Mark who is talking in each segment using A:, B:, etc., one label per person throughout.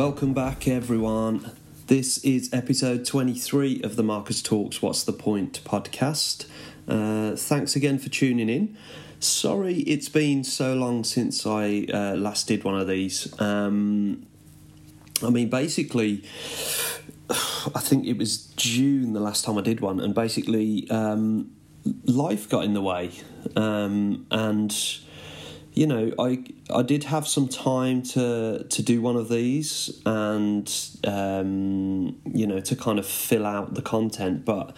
A: Welcome back, everyone. This is episode 23 of the Marcus Talks What's the Point podcast. Uh, thanks again for tuning in. Sorry it's been so long since I uh, last did one of these. Um, I mean, basically, I think it was June the last time I did one, and basically, um, life got in the way. Um, and you know, I I did have some time to to do one of these and um, you know to kind of fill out the content, but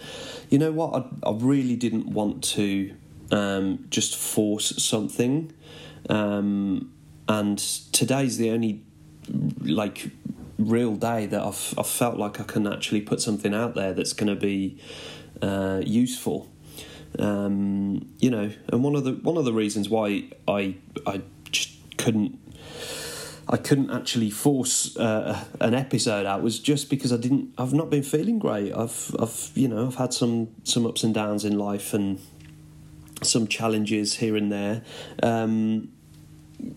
A: you know what, I, I really didn't want to um, just force something, um, and today's the only like real day that I've I've felt like I can actually put something out there that's going to be uh, useful. Um, you know, and one of the one of the reasons why I I just couldn't I couldn't actually force uh, an episode out was just because I didn't I've not been feeling great. I've I've you know I've had some some ups and downs in life and some challenges here and there. Um,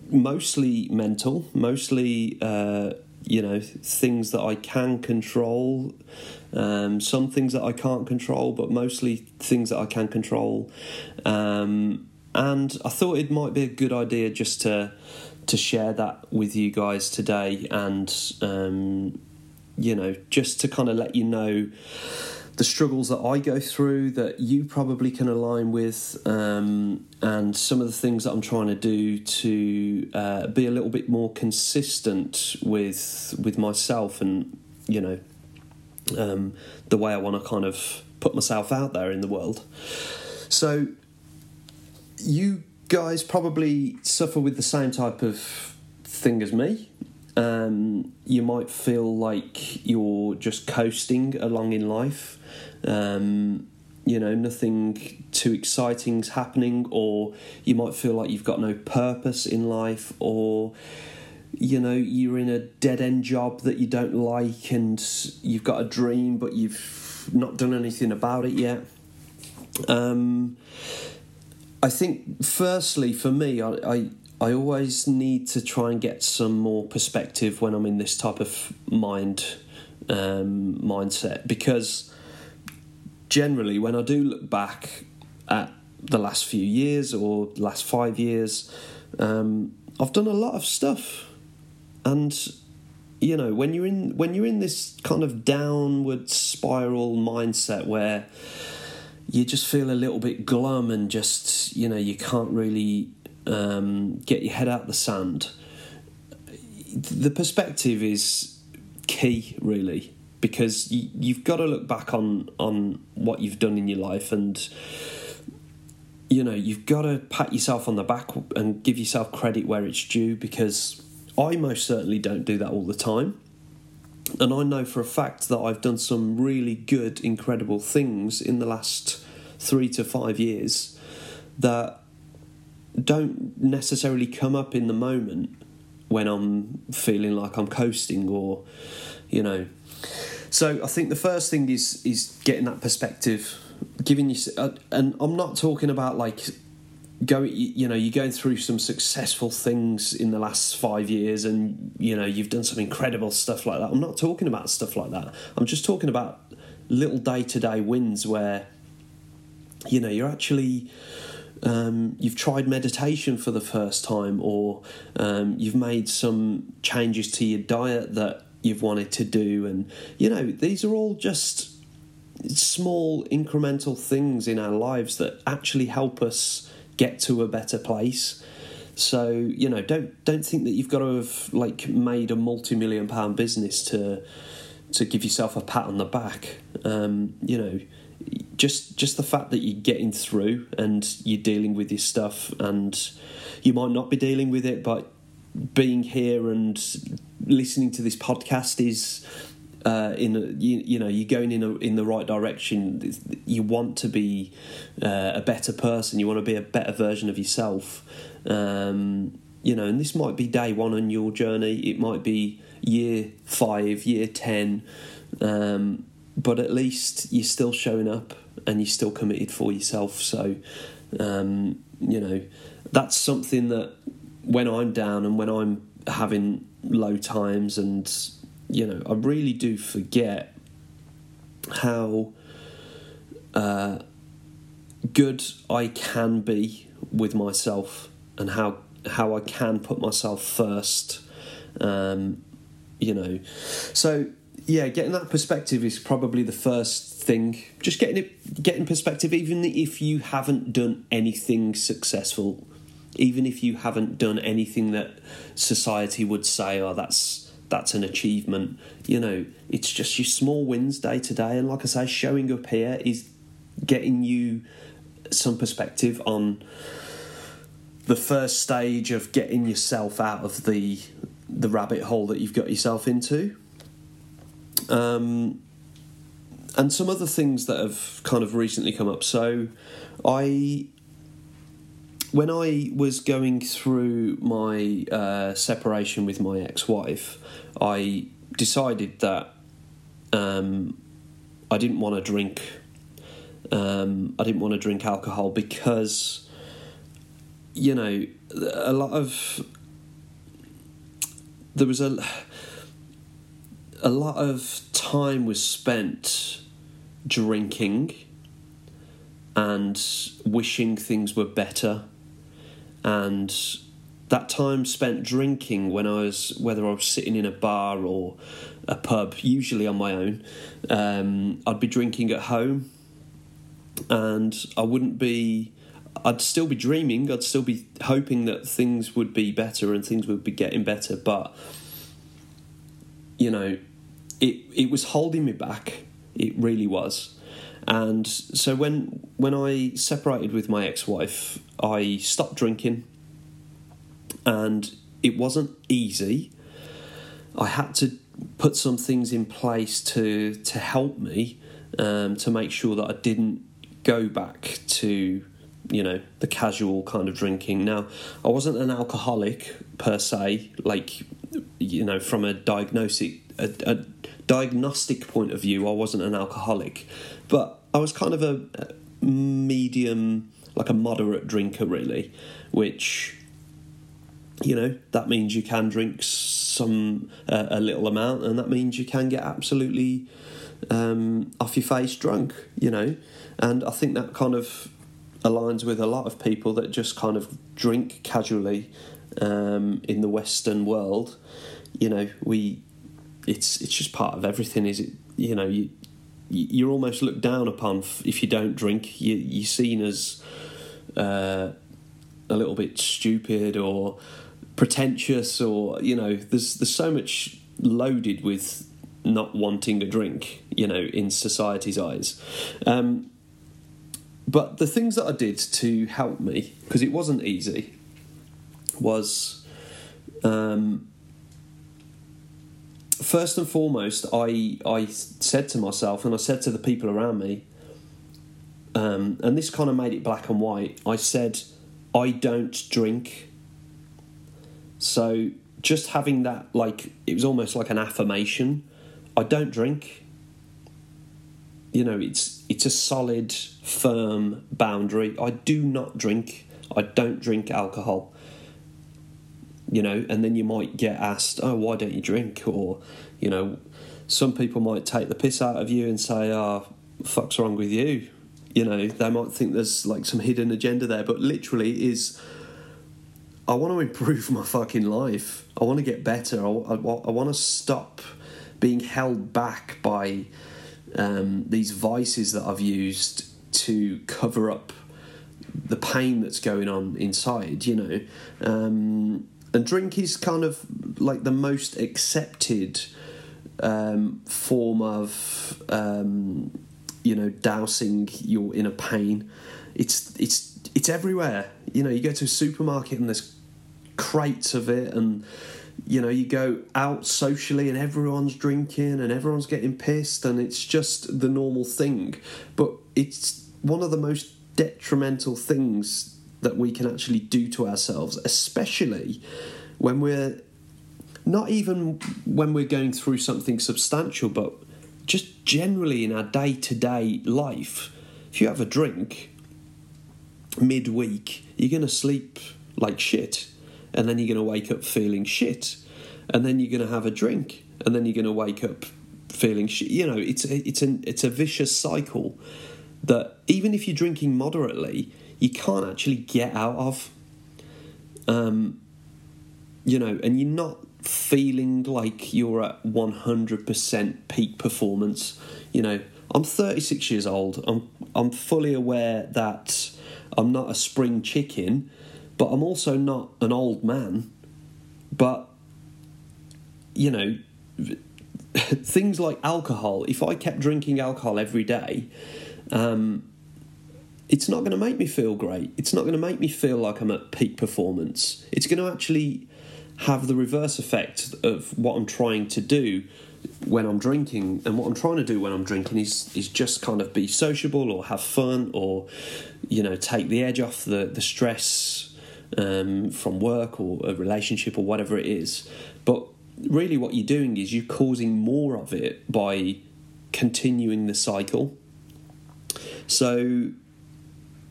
A: mostly mental, mostly uh, you know things that I can control, um, some things that I can't control, but mostly things that I can control. Um, and I thought it might be a good idea just to to share that with you guys today, and um, you know just to kind of let you know the struggles that I go through that you probably can align with, um, and some of the things that I'm trying to do to uh, be a little bit more consistent with with myself, and you know, um, the way I want to kind of put myself out there in the world. So, you guys probably suffer with the same type of thing as me um, you might feel like you're just coasting along in life. Um, you know, nothing too exciting's happening, or you might feel like you've got no purpose in life, or you know, you're in a dead end job that you don't like, and you've got a dream, but you've not done anything about it yet. Um, I think, firstly, for me, I, I I always need to try and get some more perspective when I'm in this type of mind um, mindset because generally when I do look back at the last few years or last five years, um, I've done a lot of stuff, and you know when you're in when you're in this kind of downward spiral mindset where you just feel a little bit glum and just you know you can't really um, get your head out the sand. The perspective is key, really, because you, you've got to look back on on what you've done in your life and you know you've got to pat yourself on the back and give yourself credit where it's due because I most certainly don't do that all the time. And I know for a fact that I've done some really good, incredible things in the last three to five years that don't necessarily come up in the moment when I'm feeling like I'm coasting or, you know. So I think the first thing is is getting that perspective, giving you, uh, and I'm not talking about like going you know you're going through some successful things in the last five years and you know you've done some incredible stuff like that. I'm not talking about stuff like that. I'm just talking about little day-to-day wins where you know you're actually um, you've tried meditation for the first time, or um, you've made some changes to your diet that you've wanted to do, and you know these are all just small incremental things in our lives that actually help us get to a better place. So you know, don't don't think that you've got to have like made a multi-million pound business to to give yourself a pat on the back. Um, you know, just just the fact that you're getting through and you're dealing with your stuff and you might not be dealing with it but being here and listening to this podcast is uh, in a, you, you know you're going in a, in the right direction. You want to be uh, a better person. You want to be a better version of yourself. Um, you know and this might be day one on your journey. It might be year five year ten. Um, but at least you're still showing up and you're still committed for yourself. So, um, you know, that's something that when I'm down and when I'm having low times, and you know, I really do forget how uh, good I can be with myself and how how I can put myself first. Um, you know, so yeah, getting that perspective is probably the first thing. Just getting it, getting perspective, even if you haven't done anything successful, even if you haven't done anything that society would say, "Oh, that's that's an achievement." You know, it's just your small wins day to day, and like I say, showing up here is getting you some perspective on the first stage of getting yourself out of the the rabbit hole that you've got yourself into. Um, and some other things that have kind of recently come up. So, I when I was going through my uh, separation with my ex-wife, I decided that um, I didn't want to drink. Um, I didn't want to drink alcohol because, you know, a lot of there was a a lot of time was spent drinking and wishing things were better and that time spent drinking when I was whether I was sitting in a bar or a pub, usually on my own, um, I'd be drinking at home, and I wouldn't be. I'd still be dreaming. I'd still be hoping that things would be better and things would be getting better, but you know, it it was holding me back. It really was. And so when when I separated with my ex-wife, I stopped drinking and it wasn't easy. I had to put some things in place to to help me um, to make sure that I didn't go back to you know the casual kind of drinking. Now I wasn't an alcoholic per se, like you know from a diagnostic a, a diagnostic point of view, I wasn't an alcoholic, but I was kind of a, medium, like a moderate drinker, really, which you know that means you can drink some uh, a little amount, and that means you can get absolutely um, off your face drunk, you know, and I think that kind of aligns with a lot of people that just kind of drink casually um, in the Western world. You know, we it's it's just part of everything. Is it? You know, you you're almost looked down upon if you don't drink. You you're seen as uh, a little bit stupid or pretentious, or you know, there's there's so much loaded with not wanting a drink. You know, in society's eyes. Um, but the things that I did to help me, because it wasn't easy, was um, first and foremost, I I said to myself, and I said to the people around me, um, and this kind of made it black and white. I said, I don't drink. So just having that, like, it was almost like an affirmation. I don't drink. You know, it's it's a solid, firm boundary. I do not drink. I don't drink alcohol you know, and then you might get asked, "Oh, why don't you drink?" Or, you know, some people might take the piss out of you and say, "Oh, fuck's wrong with you?" You know, they might think there's like some hidden agenda there, but literally is. I want to improve my fucking life. I want to get better. I, I, I want to stop being held back by um, these vices that I've used to cover up the pain that's going on inside. You know, um, and drink is kind of like the most accepted um, form of um, you know dousing your inner pain. It's it's it's everywhere. You know, you go to a supermarket and there's crates of it, and you know you go out socially and everyone's drinking and everyone's getting pissed, and it's just the normal thing. But it's one of the most detrimental things that we can actually do to ourselves, especially when we're not even when we're going through something substantial, but just generally in our day to day life. If you have a drink midweek, you're going to sleep like shit, and then you're going to wake up feeling shit. and then you're going to have a drink, and then you're going to wake up feeling shit. you know it's a, it's an it's a vicious cycle that even if you're drinking moderately, you can't actually get out of. Um, you know, and you're not feeling like you're at 100% peak performance. You know, I'm 36 years old. I'm I'm fully aware that I'm not a spring chicken, but I'm also not an old man. But you know, things like alcohol. If I kept drinking alcohol every day, um, it's not going to make me feel great. It's not going to make me feel like I'm at peak performance. It's going to actually have the reverse effect of what I'm trying to do when I'm drinking. And what I'm trying to do when I'm drinking is is just kind of be sociable or have fun or you know take the edge off the the stress um, from work or a relationship or whatever it is. But really, what you're doing is you're causing more of it by continuing the cycle. So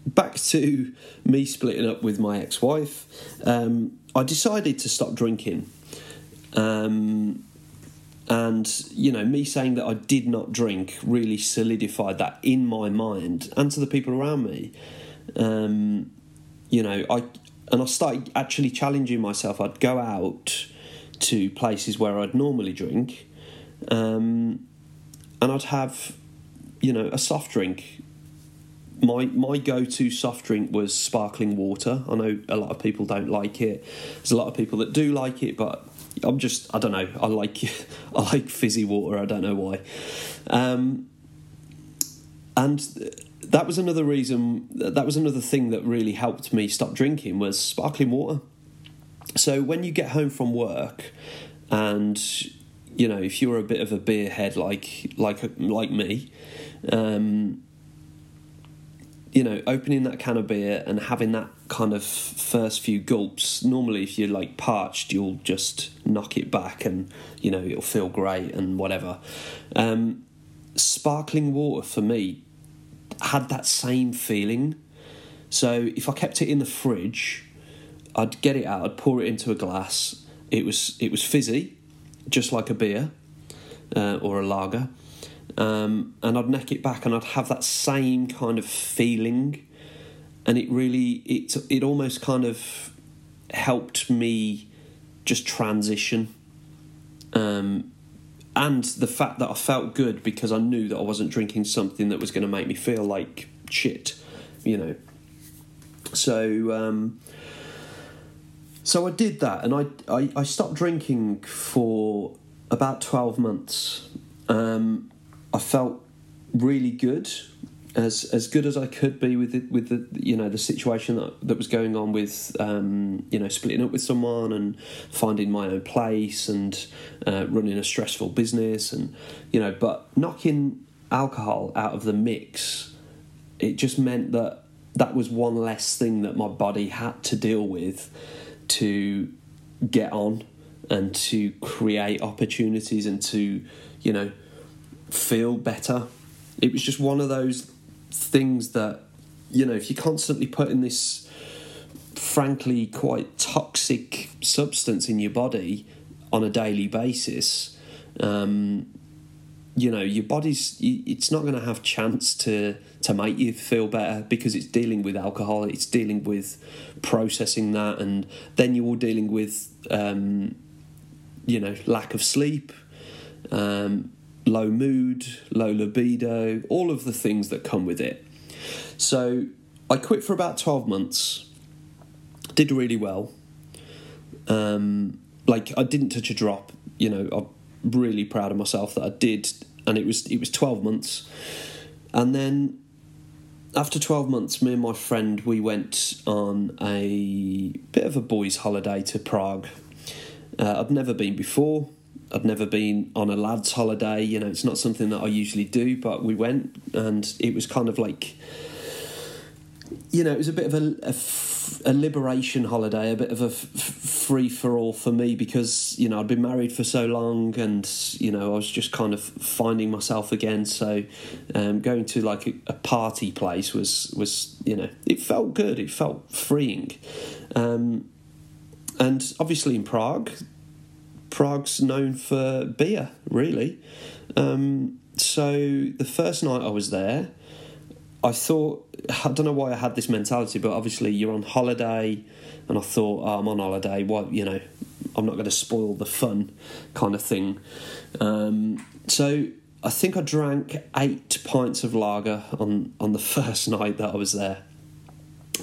A: back to me splitting up with my ex-wife. Um, I decided to stop drinking. Um, and, you know, me saying that I did not drink really solidified that in my mind and to the people around me. Um, you know, I and I started actually challenging myself. I'd go out to places where I'd normally drink, um, and I'd have, you know, a soft drink my my go to soft drink was sparkling water. I know a lot of people don't like it. There's a lot of people that do like it, but I'm just I don't know. I like I like fizzy water. I don't know why. Um, and that was another reason. That was another thing that really helped me stop drinking was sparkling water. So when you get home from work, and you know if you're a bit of a beer head like like like me. Um, you know, opening that can of beer and having that kind of first few gulps. Normally, if you're like parched, you'll just knock it back and you know it'll feel great and whatever. Um, sparkling water for me had that same feeling. So if I kept it in the fridge, I'd get it out, I'd pour it into a glass. It was it was fizzy, just like a beer uh, or a lager um, and I'd neck it back and I'd have that same kind of feeling, and it really it it almost kind of helped me just transition. Um, and the fact that I felt good because I knew that I wasn't drinking something that was going to make me feel like shit, you know. So, um, so I did that, and I, I, I stopped drinking for about twelve months, um, I felt really good, as as good as I could be with it, with the you know the situation that, that was going on with um, you know splitting up with someone and finding my own place and uh, running a stressful business and you know but knocking alcohol out of the mix, it just meant that that was one less thing that my body had to deal with to get on and to create opportunities and to you know feel better. It was just one of those things that, you know, if you're constantly putting this frankly quite toxic substance in your body on a daily basis, um, you know, your body's it's not going to have chance to to make you feel better because it's dealing with alcohol, it's dealing with processing that, and then you're all dealing with, um, you know, lack of sleep. Um, low mood, low libido, all of the things that come with it. So I quit for about 12 months, did really well. Um, like I didn't touch a drop, you know, I'm really proud of myself that I did and it was it was 12 months. And then after 12 months me and my friend we went on a bit of a boys holiday to Prague. Uh, I'd never been before I'd never been on a lads' holiday. You know, it's not something that I usually do, but we went, and it was kind of like, you know, it was a bit of a, liberation holiday, a bit of a f- free for all for me because you know I'd been married for so long, and you know I was just kind of finding myself again. So, um, going to like a, a, party place was was you know it felt good, it felt freeing, um, and obviously in Prague Prague's known for beer, really. Um, so the first night I was there, I thought I don't know why I had this mentality, but obviously you're on holiday, and I thought oh, I'm on holiday. What you know, I'm not going to spoil the fun, kind of thing. Um, so I think I drank eight pints of lager on on the first night that I was there.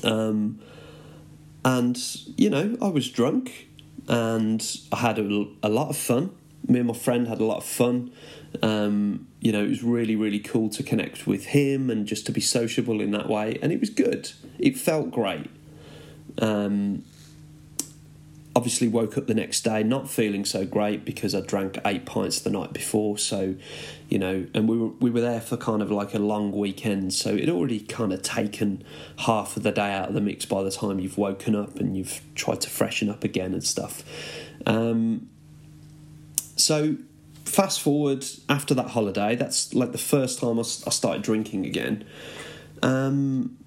A: Um, and you know, I was drunk, and I had a, a lot of fun. Me and my friend had a lot of fun. Um, you know, it was really, really cool to connect with him and just to be sociable in that way. And it was good. It felt great. Um, obviously, woke up the next day not feeling so great because I drank eight pints the night before. So, you know, and we were we were there for kind of like a long weekend. So it already kind of taken half of the day out of the mix by the time you've woken up and you've tried to freshen up again and stuff. Um, so fast forward after that holiday, that's like the first time I, started drinking again. Um,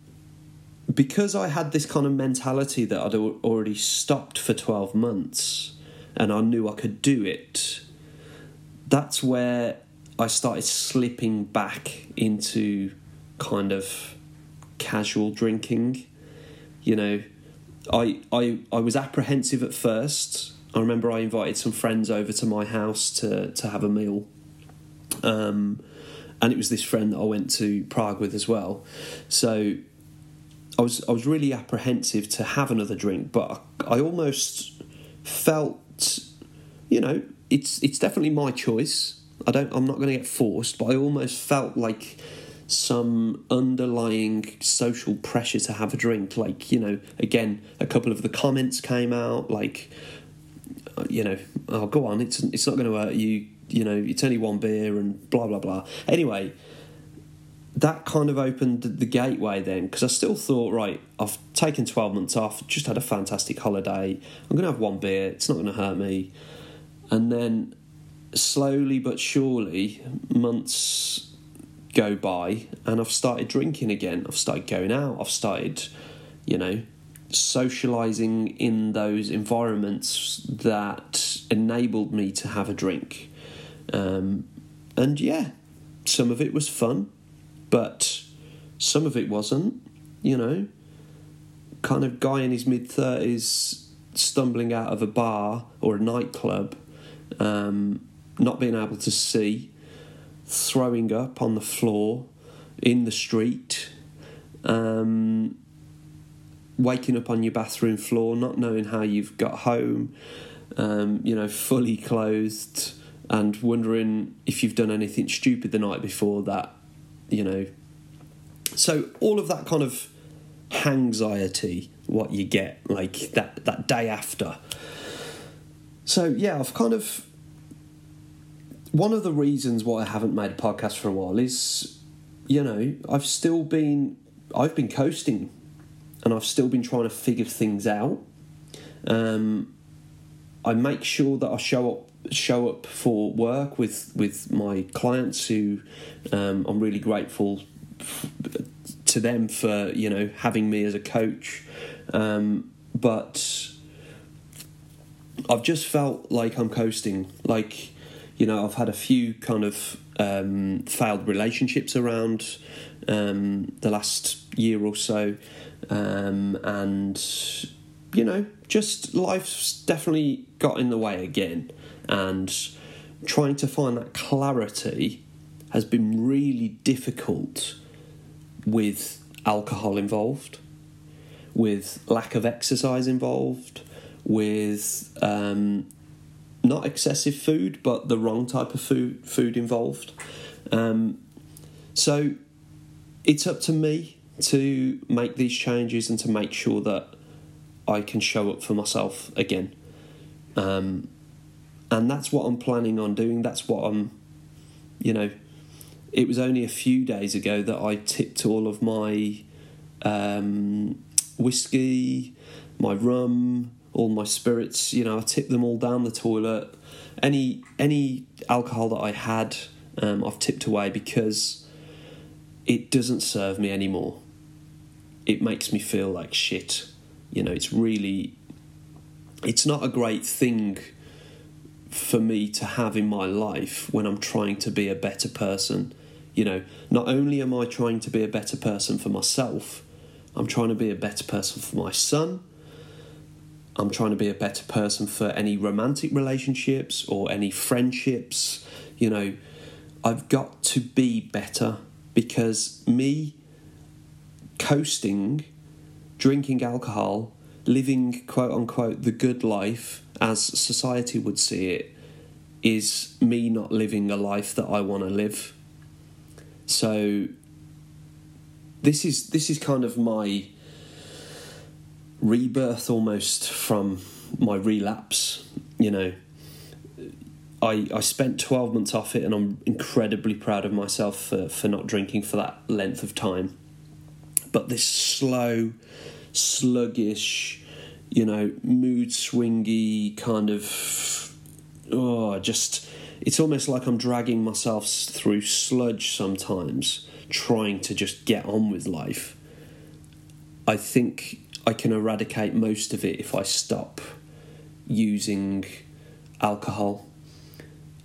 A: because I had this kind of mentality that I'd already stopped for 12 months and I knew I could do it, that's where I started slipping back into kind of casual drinking. You know, I, I, I was apprehensive at first I remember I invited some friends over to my house to to have a meal. Um, and it was this friend that I went to Prague with as well. So I was I was really apprehensive to have another drink, but I almost felt, you know, it's it's definitely my choice. I don't I'm not going to get forced, but I almost felt like some underlying social pressure to have a drink. Like you know, again, a couple of the comments came out like uh, you know, oh, go on, it's it's not going to hurt you. You know, it's only one beer and blah blah blah. Anyway, that kind of opened the gateway then because I still thought, right, I've taken 12 months off, just had a fantastic holiday. I'm going to have one beer, it's not going to hurt me. And then slowly but surely, months go by and I've started drinking again. I've started going out, I've started, you know, socializing in those environments that enabled me to have a drink. Um, and yeah, some of it was fun, but some of it wasn't, you know. Kind of guy in his mid 30s stumbling out of a bar or a nightclub, um, not being able to see, throwing up on the floor, in the street. Um, waking up on your bathroom floor, not knowing how you've got home, um, you know, fully clothed, and wondering if you've done anything stupid the night before that, you know. So all of that kind of anxiety, what you get like that that day after. So yeah, I've kind of one of the reasons why I haven't made a podcast for a while is, you know, I've still been I've been coasting and I've still been trying to figure things out. Um, I make sure that I show up show up for work with with my clients who um, I'm really grateful to them for you know having me as a coach. Um, but I've just felt like I'm coasting. Like you know I've had a few kind of um, failed relationships around um, the last year or so. Um, and you know, just life's definitely got in the way again, and trying to find that clarity has been really difficult with alcohol involved, with lack of exercise involved, with um, not excessive food, but the wrong type of food food involved. Um, so it's up to me to make these changes and to make sure that I can show up for myself again. Um, and that's what I'm planning on doing. That's what I'm, you know, it was only a few days ago that I tipped all of my um, whiskey, my rum, all my spirits. You know, I tipped them all down the toilet. Any any alcohol that I had, um, I've tipped away because it doesn't serve me anymore it makes me feel like shit. You know, it's really, it's not a great thing for me to have in my life when I'm trying to be a better person. You know, not only am I trying to be a better person for myself, I'm trying to be a better person for my son. I'm trying to be a better person for any romantic relationships or any friendships. You know, I've got to be better because me coasting, drinking alcohol, living quote unquote the good life as society would see it is me not living a life that I want to live. So this is this is kind of my rebirth almost from my relapse, you know. I, I spent 12 months off it and I'm incredibly proud of myself for, for not drinking for that length of time. But this slow, sluggish, you know, mood swingy kind of, oh, just, it's almost like I'm dragging myself through sludge sometimes, trying to just get on with life. I think I can eradicate most of it if I stop using alcohol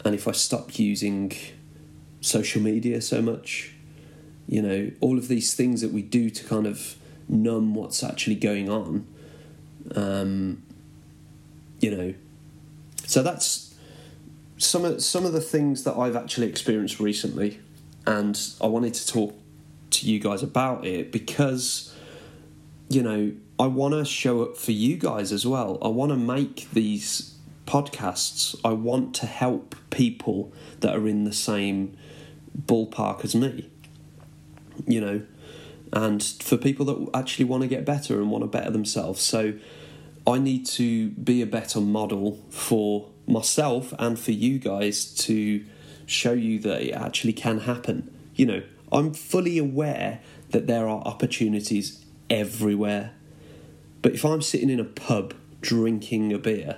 A: and if I stop using social media so much. You know, all of these things that we do to kind of numb what's actually going on. Um, you know, so that's some of some of the things that I've actually experienced recently, and I wanted to talk to you guys about it because, you know, I want to show up for you guys as well. I want to make these podcasts. I want to help people that are in the same ballpark as me. You know, and for people that actually want to get better and want to better themselves. So I need to be a better model for myself and for you guys to show you that it actually can happen. You know, I'm fully aware that there are opportunities everywhere. But if I'm sitting in a pub drinking a beer,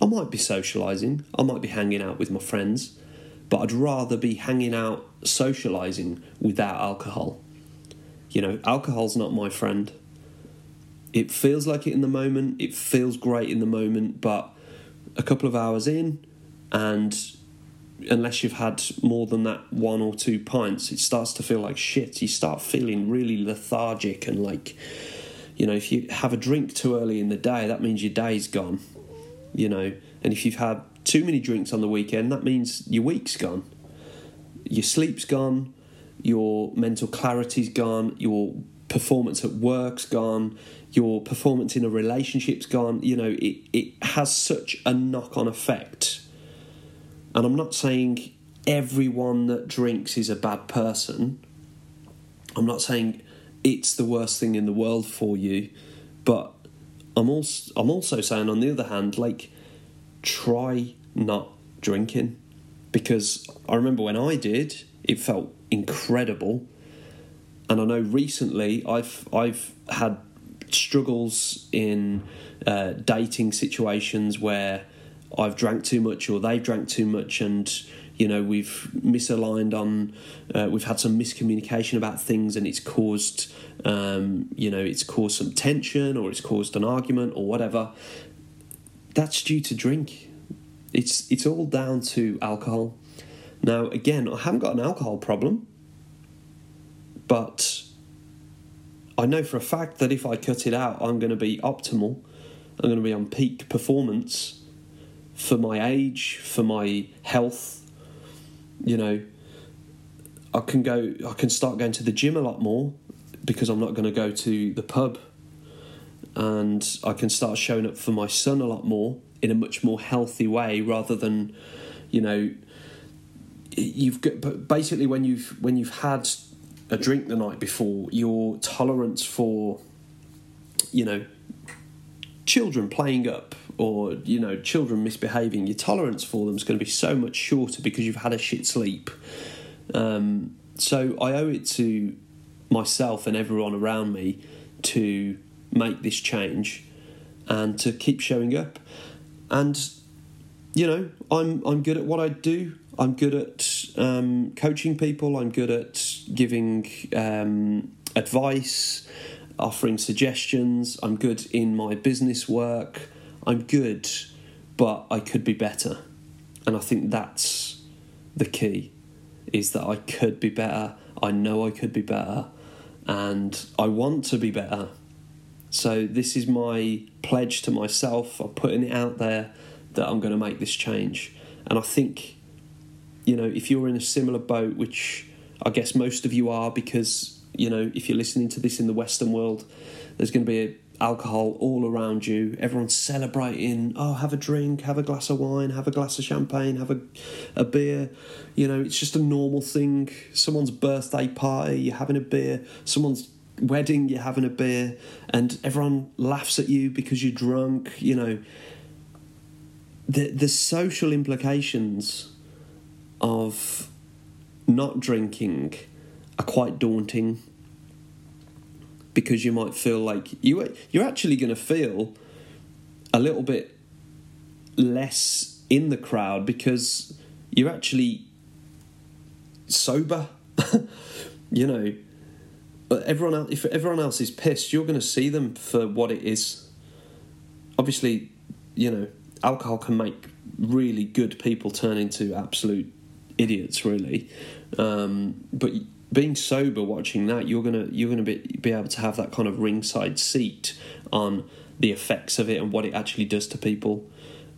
A: I might be socialising, I might be hanging out with my friends, but I'd rather be hanging out socialising without alcohol. You know, alcohol's not my friend. It feels like it in the moment, it feels great in the moment, but a couple of hours in, and unless you've had more than that one or two pints, it starts to feel like shit. You start feeling really lethargic and like, you know, if you have a drink too early in the day, that means your day's gone, you know, and if you've had too many drinks on the weekend, that means your week's gone, your sleep's gone, your mental clarity's gone, your performance at work's gone, your performance in a relationship's gone. You know, it, it has such a knock on effect. And I'm not saying everyone that drinks is a bad person. I'm not saying it's the worst thing in the world for you, but I'm also I'm also saying on the other hand, like try not drinking because I remember when I did, it felt incredible. And I know recently I've I've had struggles in uh, dating situations where I've drank too much or they've drank too much, and you know we've misaligned on, uh, we've had some miscommunication about things, and it's caused, um, you know, it's caused some tension or it's caused an argument or whatever. That's due to drink. It's it's all down to alcohol. Now, again, I haven't got an alcohol problem, but I know for a fact that if I cut it out, I'm going to be optimal. I'm going to be on peak performance for my age, for my health. You know, I can go, I can start going to the gym a lot more because I'm not going to go to the pub. And I can start showing up for my son a lot more in a much more healthy way rather than, you know, you've got basically when you've when you've had a drink the night before, your tolerance for you know children playing up or you know children misbehaving, your tolerance for them is going to be so much shorter because you've had a shit sleep. Um, so I owe it to myself and everyone around me to make this change and to keep showing up and you know i'm i'm good at what i do I'm good at um, coaching people. I'm good at giving um, advice, offering suggestions. I'm good in my business work. I'm good, but I could be better. and I think that's the key is that I could be better. I know I could be better, and I want to be better. So this is my pledge to myself. I'm putting it out there that I'm going to make this change, and I think, you know, if you're in a similar boat, which I guess most of you are, because you know, if you're listening to this in the Western world, there's going to be alcohol all around you. Everyone's celebrating. Oh, have a drink, have a glass of wine, have a glass of champagne, have a, a beer. You know, it's just a normal thing. Someone's birthday party, you're having a beer. Someone's wedding, you're having a beer, and everyone laughs at you because you're drunk. You know, the the social implications of not drinking are quite daunting because you might feel like you you're actually going to feel a little bit less in the crowd because you're actually sober. you know, everyone else, if everyone else is pissed, you're going to see them for what it is. Obviously, you know, alcohol can make really good people turn into absolute idiots, really. Um, but being sober watching that you're gonna you're gonna be, be able to have that kind of ringside seat on the effects of it and what it actually does to people.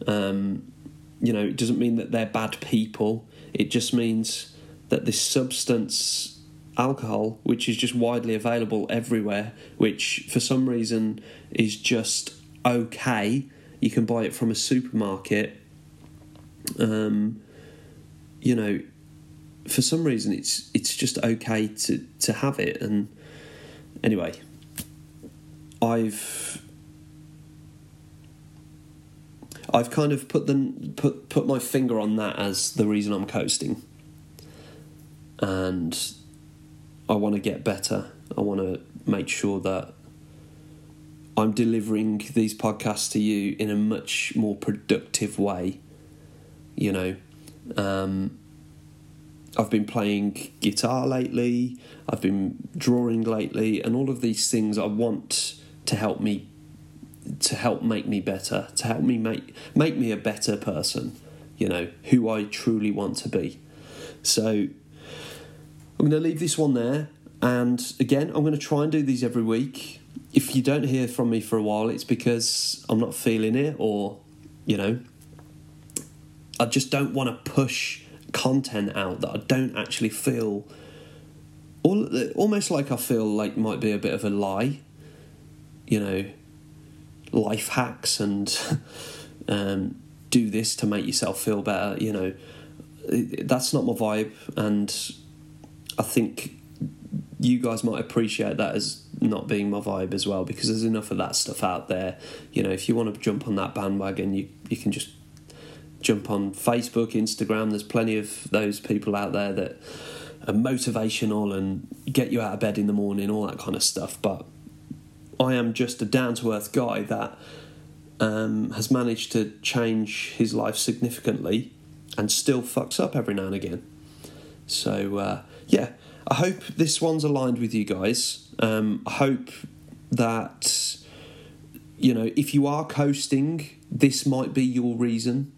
A: Um, you know it doesn't mean that they're bad people. It just means that this substance alcohol which is just widely available everywhere which for some reason is just okay. You can buy it from a supermarket. Um, you know for some reason it's it's just okay to to have it. And anyway I've I've kind of put the put put my finger on that as the reason I'm coasting. And I want to get better. I want to make sure that I'm delivering these podcasts to you in a much more productive way you know um, I've been playing guitar lately, I've been drawing lately, and all of these things I want to help me to help make me better, to help me make make me a better person, you know, who I truly want to be. So I'm going to leave this one there and again, I'm going to try and do these every week. If you don't hear from me for a while, it's because I'm not feeling it or, you know, I just don't want to push content out that I don't actually feel almost like I feel like might be a bit of a lie. You know, life hacks and um, do this to make yourself feel better. You know, that's not my vibe, and I think you guys might appreciate that as not being my vibe as well because there's enough of that stuff out there. You know, if you want to jump on that bandwagon, you you can just jump on Facebook, Instagram. There's plenty of those people out there that are motivational and get you out of bed in the morning, all that kind of stuff. But I am just a down to earth guy that um, has managed to change his life significantly and still fucks up every now and again. So, uh, yeah, I hope this one's aligned with you guys. Um, I hope that, you know, if you are coasting, this might be your reason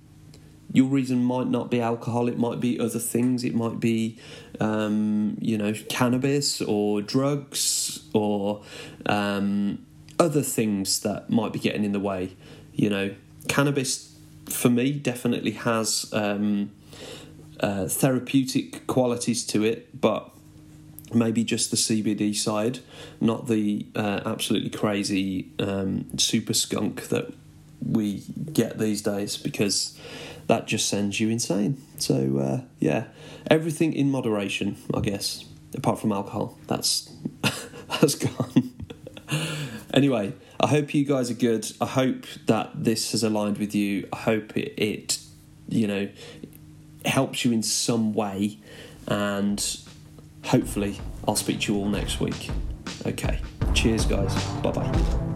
A: your reason might not be alcohol it might be other things. It might be um, you know cannabis or drugs or um, other things that might be getting in the way. You know cannabis for me definitely has um, uh, therapeutic qualities to it but maybe just the CBD side, not the uh, absolutely crazy um, super skunk that we get these days because that just sends you insane. So uh, yeah, everything in moderation, I guess, apart from alcohol. That's that's gone. anyway, I hope you guys are good. I hope that this has aligned with you. I hope it, it you know, helps you in some way, and hopefully, I'll speak to you all next week. Okay, cheers, guys. Bye bye.